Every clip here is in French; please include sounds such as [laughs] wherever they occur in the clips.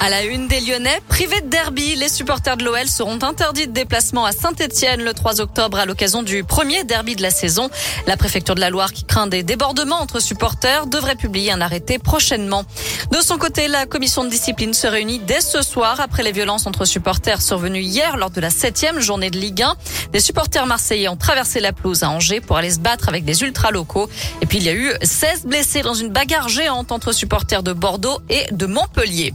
À la une des Lyonnais, privés de derby, les supporters de l'OL seront interdits de déplacement à Saint-Etienne le 3 octobre à l'occasion du premier derby de la saison. La préfecture de la Loire, qui craint des débordements entre supporters, devrait publier un arrêté prochainement. De son côté, la commission de discipline se réunit dès ce soir après les violences entre supporters survenues hier lors de la septième journée de Ligue 1. Des supporters marseillais ont traversé la pelouse à Angers pour aller se battre avec des ultras locaux. Et puis il y a eu 16 blessés dans une bagarre géante entre supporters de Bordeaux et de Montpellier.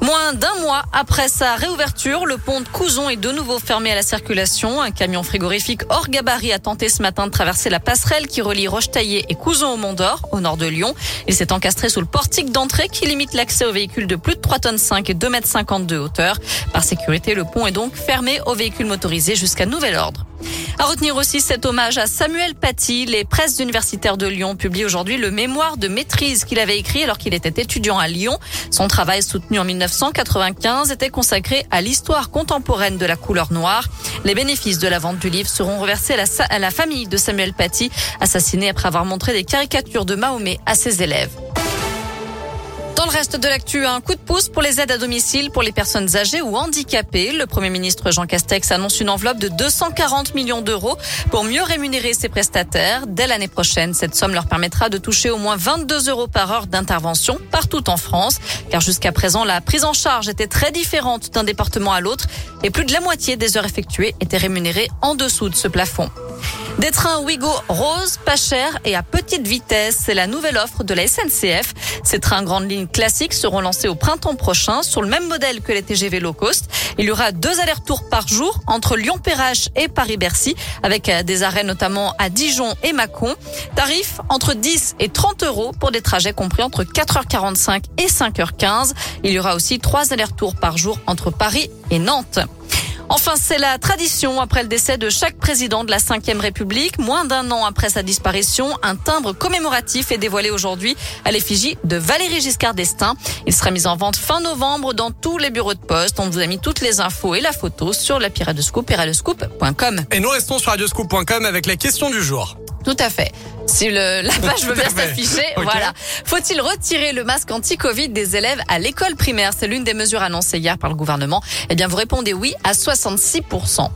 Moins d'un mois après sa réouverture, le pont de Couzon est de nouveau fermé à la circulation. Un camion frigorifique hors gabarit a tenté ce matin de traverser la passerelle qui relie Rochetaillé et Couzon au Mont d'Or, au nord de Lyon. Il s'est encastré sous le portique d'entrée qui limite l'accès aux véhicules de plus de 3 tonnes 5 et 2 mètres 50 de hauteur. Par sécurité, le pont est donc fermé aux véhicules motorisés jusqu'à nouvel ordre. À retenir aussi cet hommage à Samuel Paty. Les presses universitaires de Lyon publient aujourd'hui le mémoire de maîtrise qu'il avait écrit alors qu'il était étudiant à Lyon. Son travail soutenu en 1995 était consacré à l'histoire contemporaine de la couleur noire. Les bénéfices de la vente du livre seront reversés à la, famille de Samuel Paty, assassiné après avoir montré des caricatures de Mahomet à ses élèves. Dans le reste de l'actu, un coup de pouce pour les aides à domicile pour les personnes âgées ou handicapées. Le Premier ministre Jean Castex annonce une enveloppe de 240 millions d'euros pour mieux rémunérer ses prestataires. Dès l'année prochaine, cette somme leur permettra de toucher au moins 22 euros par heure d'intervention partout en France. Car jusqu'à présent, la prise en charge était très différente d'un département à l'autre et plus de la moitié des heures effectuées étaient rémunérées en dessous de ce plafond. Des trains Ouigo rose, pas cher et à petite vitesse. C'est la nouvelle offre de la SNCF. Ces trains grandes lignes classiques seront lancés au printemps prochain sur le même modèle que les TGV low cost. Il y aura deux allers-retours par jour entre Lyon-Perrache et Paris-Bercy avec euh, des arrêts notamment à Dijon et Mâcon. Tarif entre 10 et 30 euros pour des trajets compris entre 4h45 et 5h15. Il y aura aussi trois allers-retours par jour entre Paris et Nantes. Enfin, c'est la tradition après le décès de chaque président de la Ve République. Moins d'un an après sa disparition, un timbre commémoratif est dévoilé aujourd'hui à l'effigie de Valérie Giscard d'Estaing. Il sera mis en vente fin novembre dans tous les bureaux de poste. On vous a mis toutes les infos et la photo sur la Scoop et Et nous restons sur radioscoop.com avec la question du jour. Tout à fait. Si le, la page veut bien [laughs] s'afficher, voilà. Faut-il retirer le masque anti-Covid des élèves à l'école primaire? C'est l'une des mesures annoncées hier par le gouvernement. Eh bien, vous répondez oui à 66%.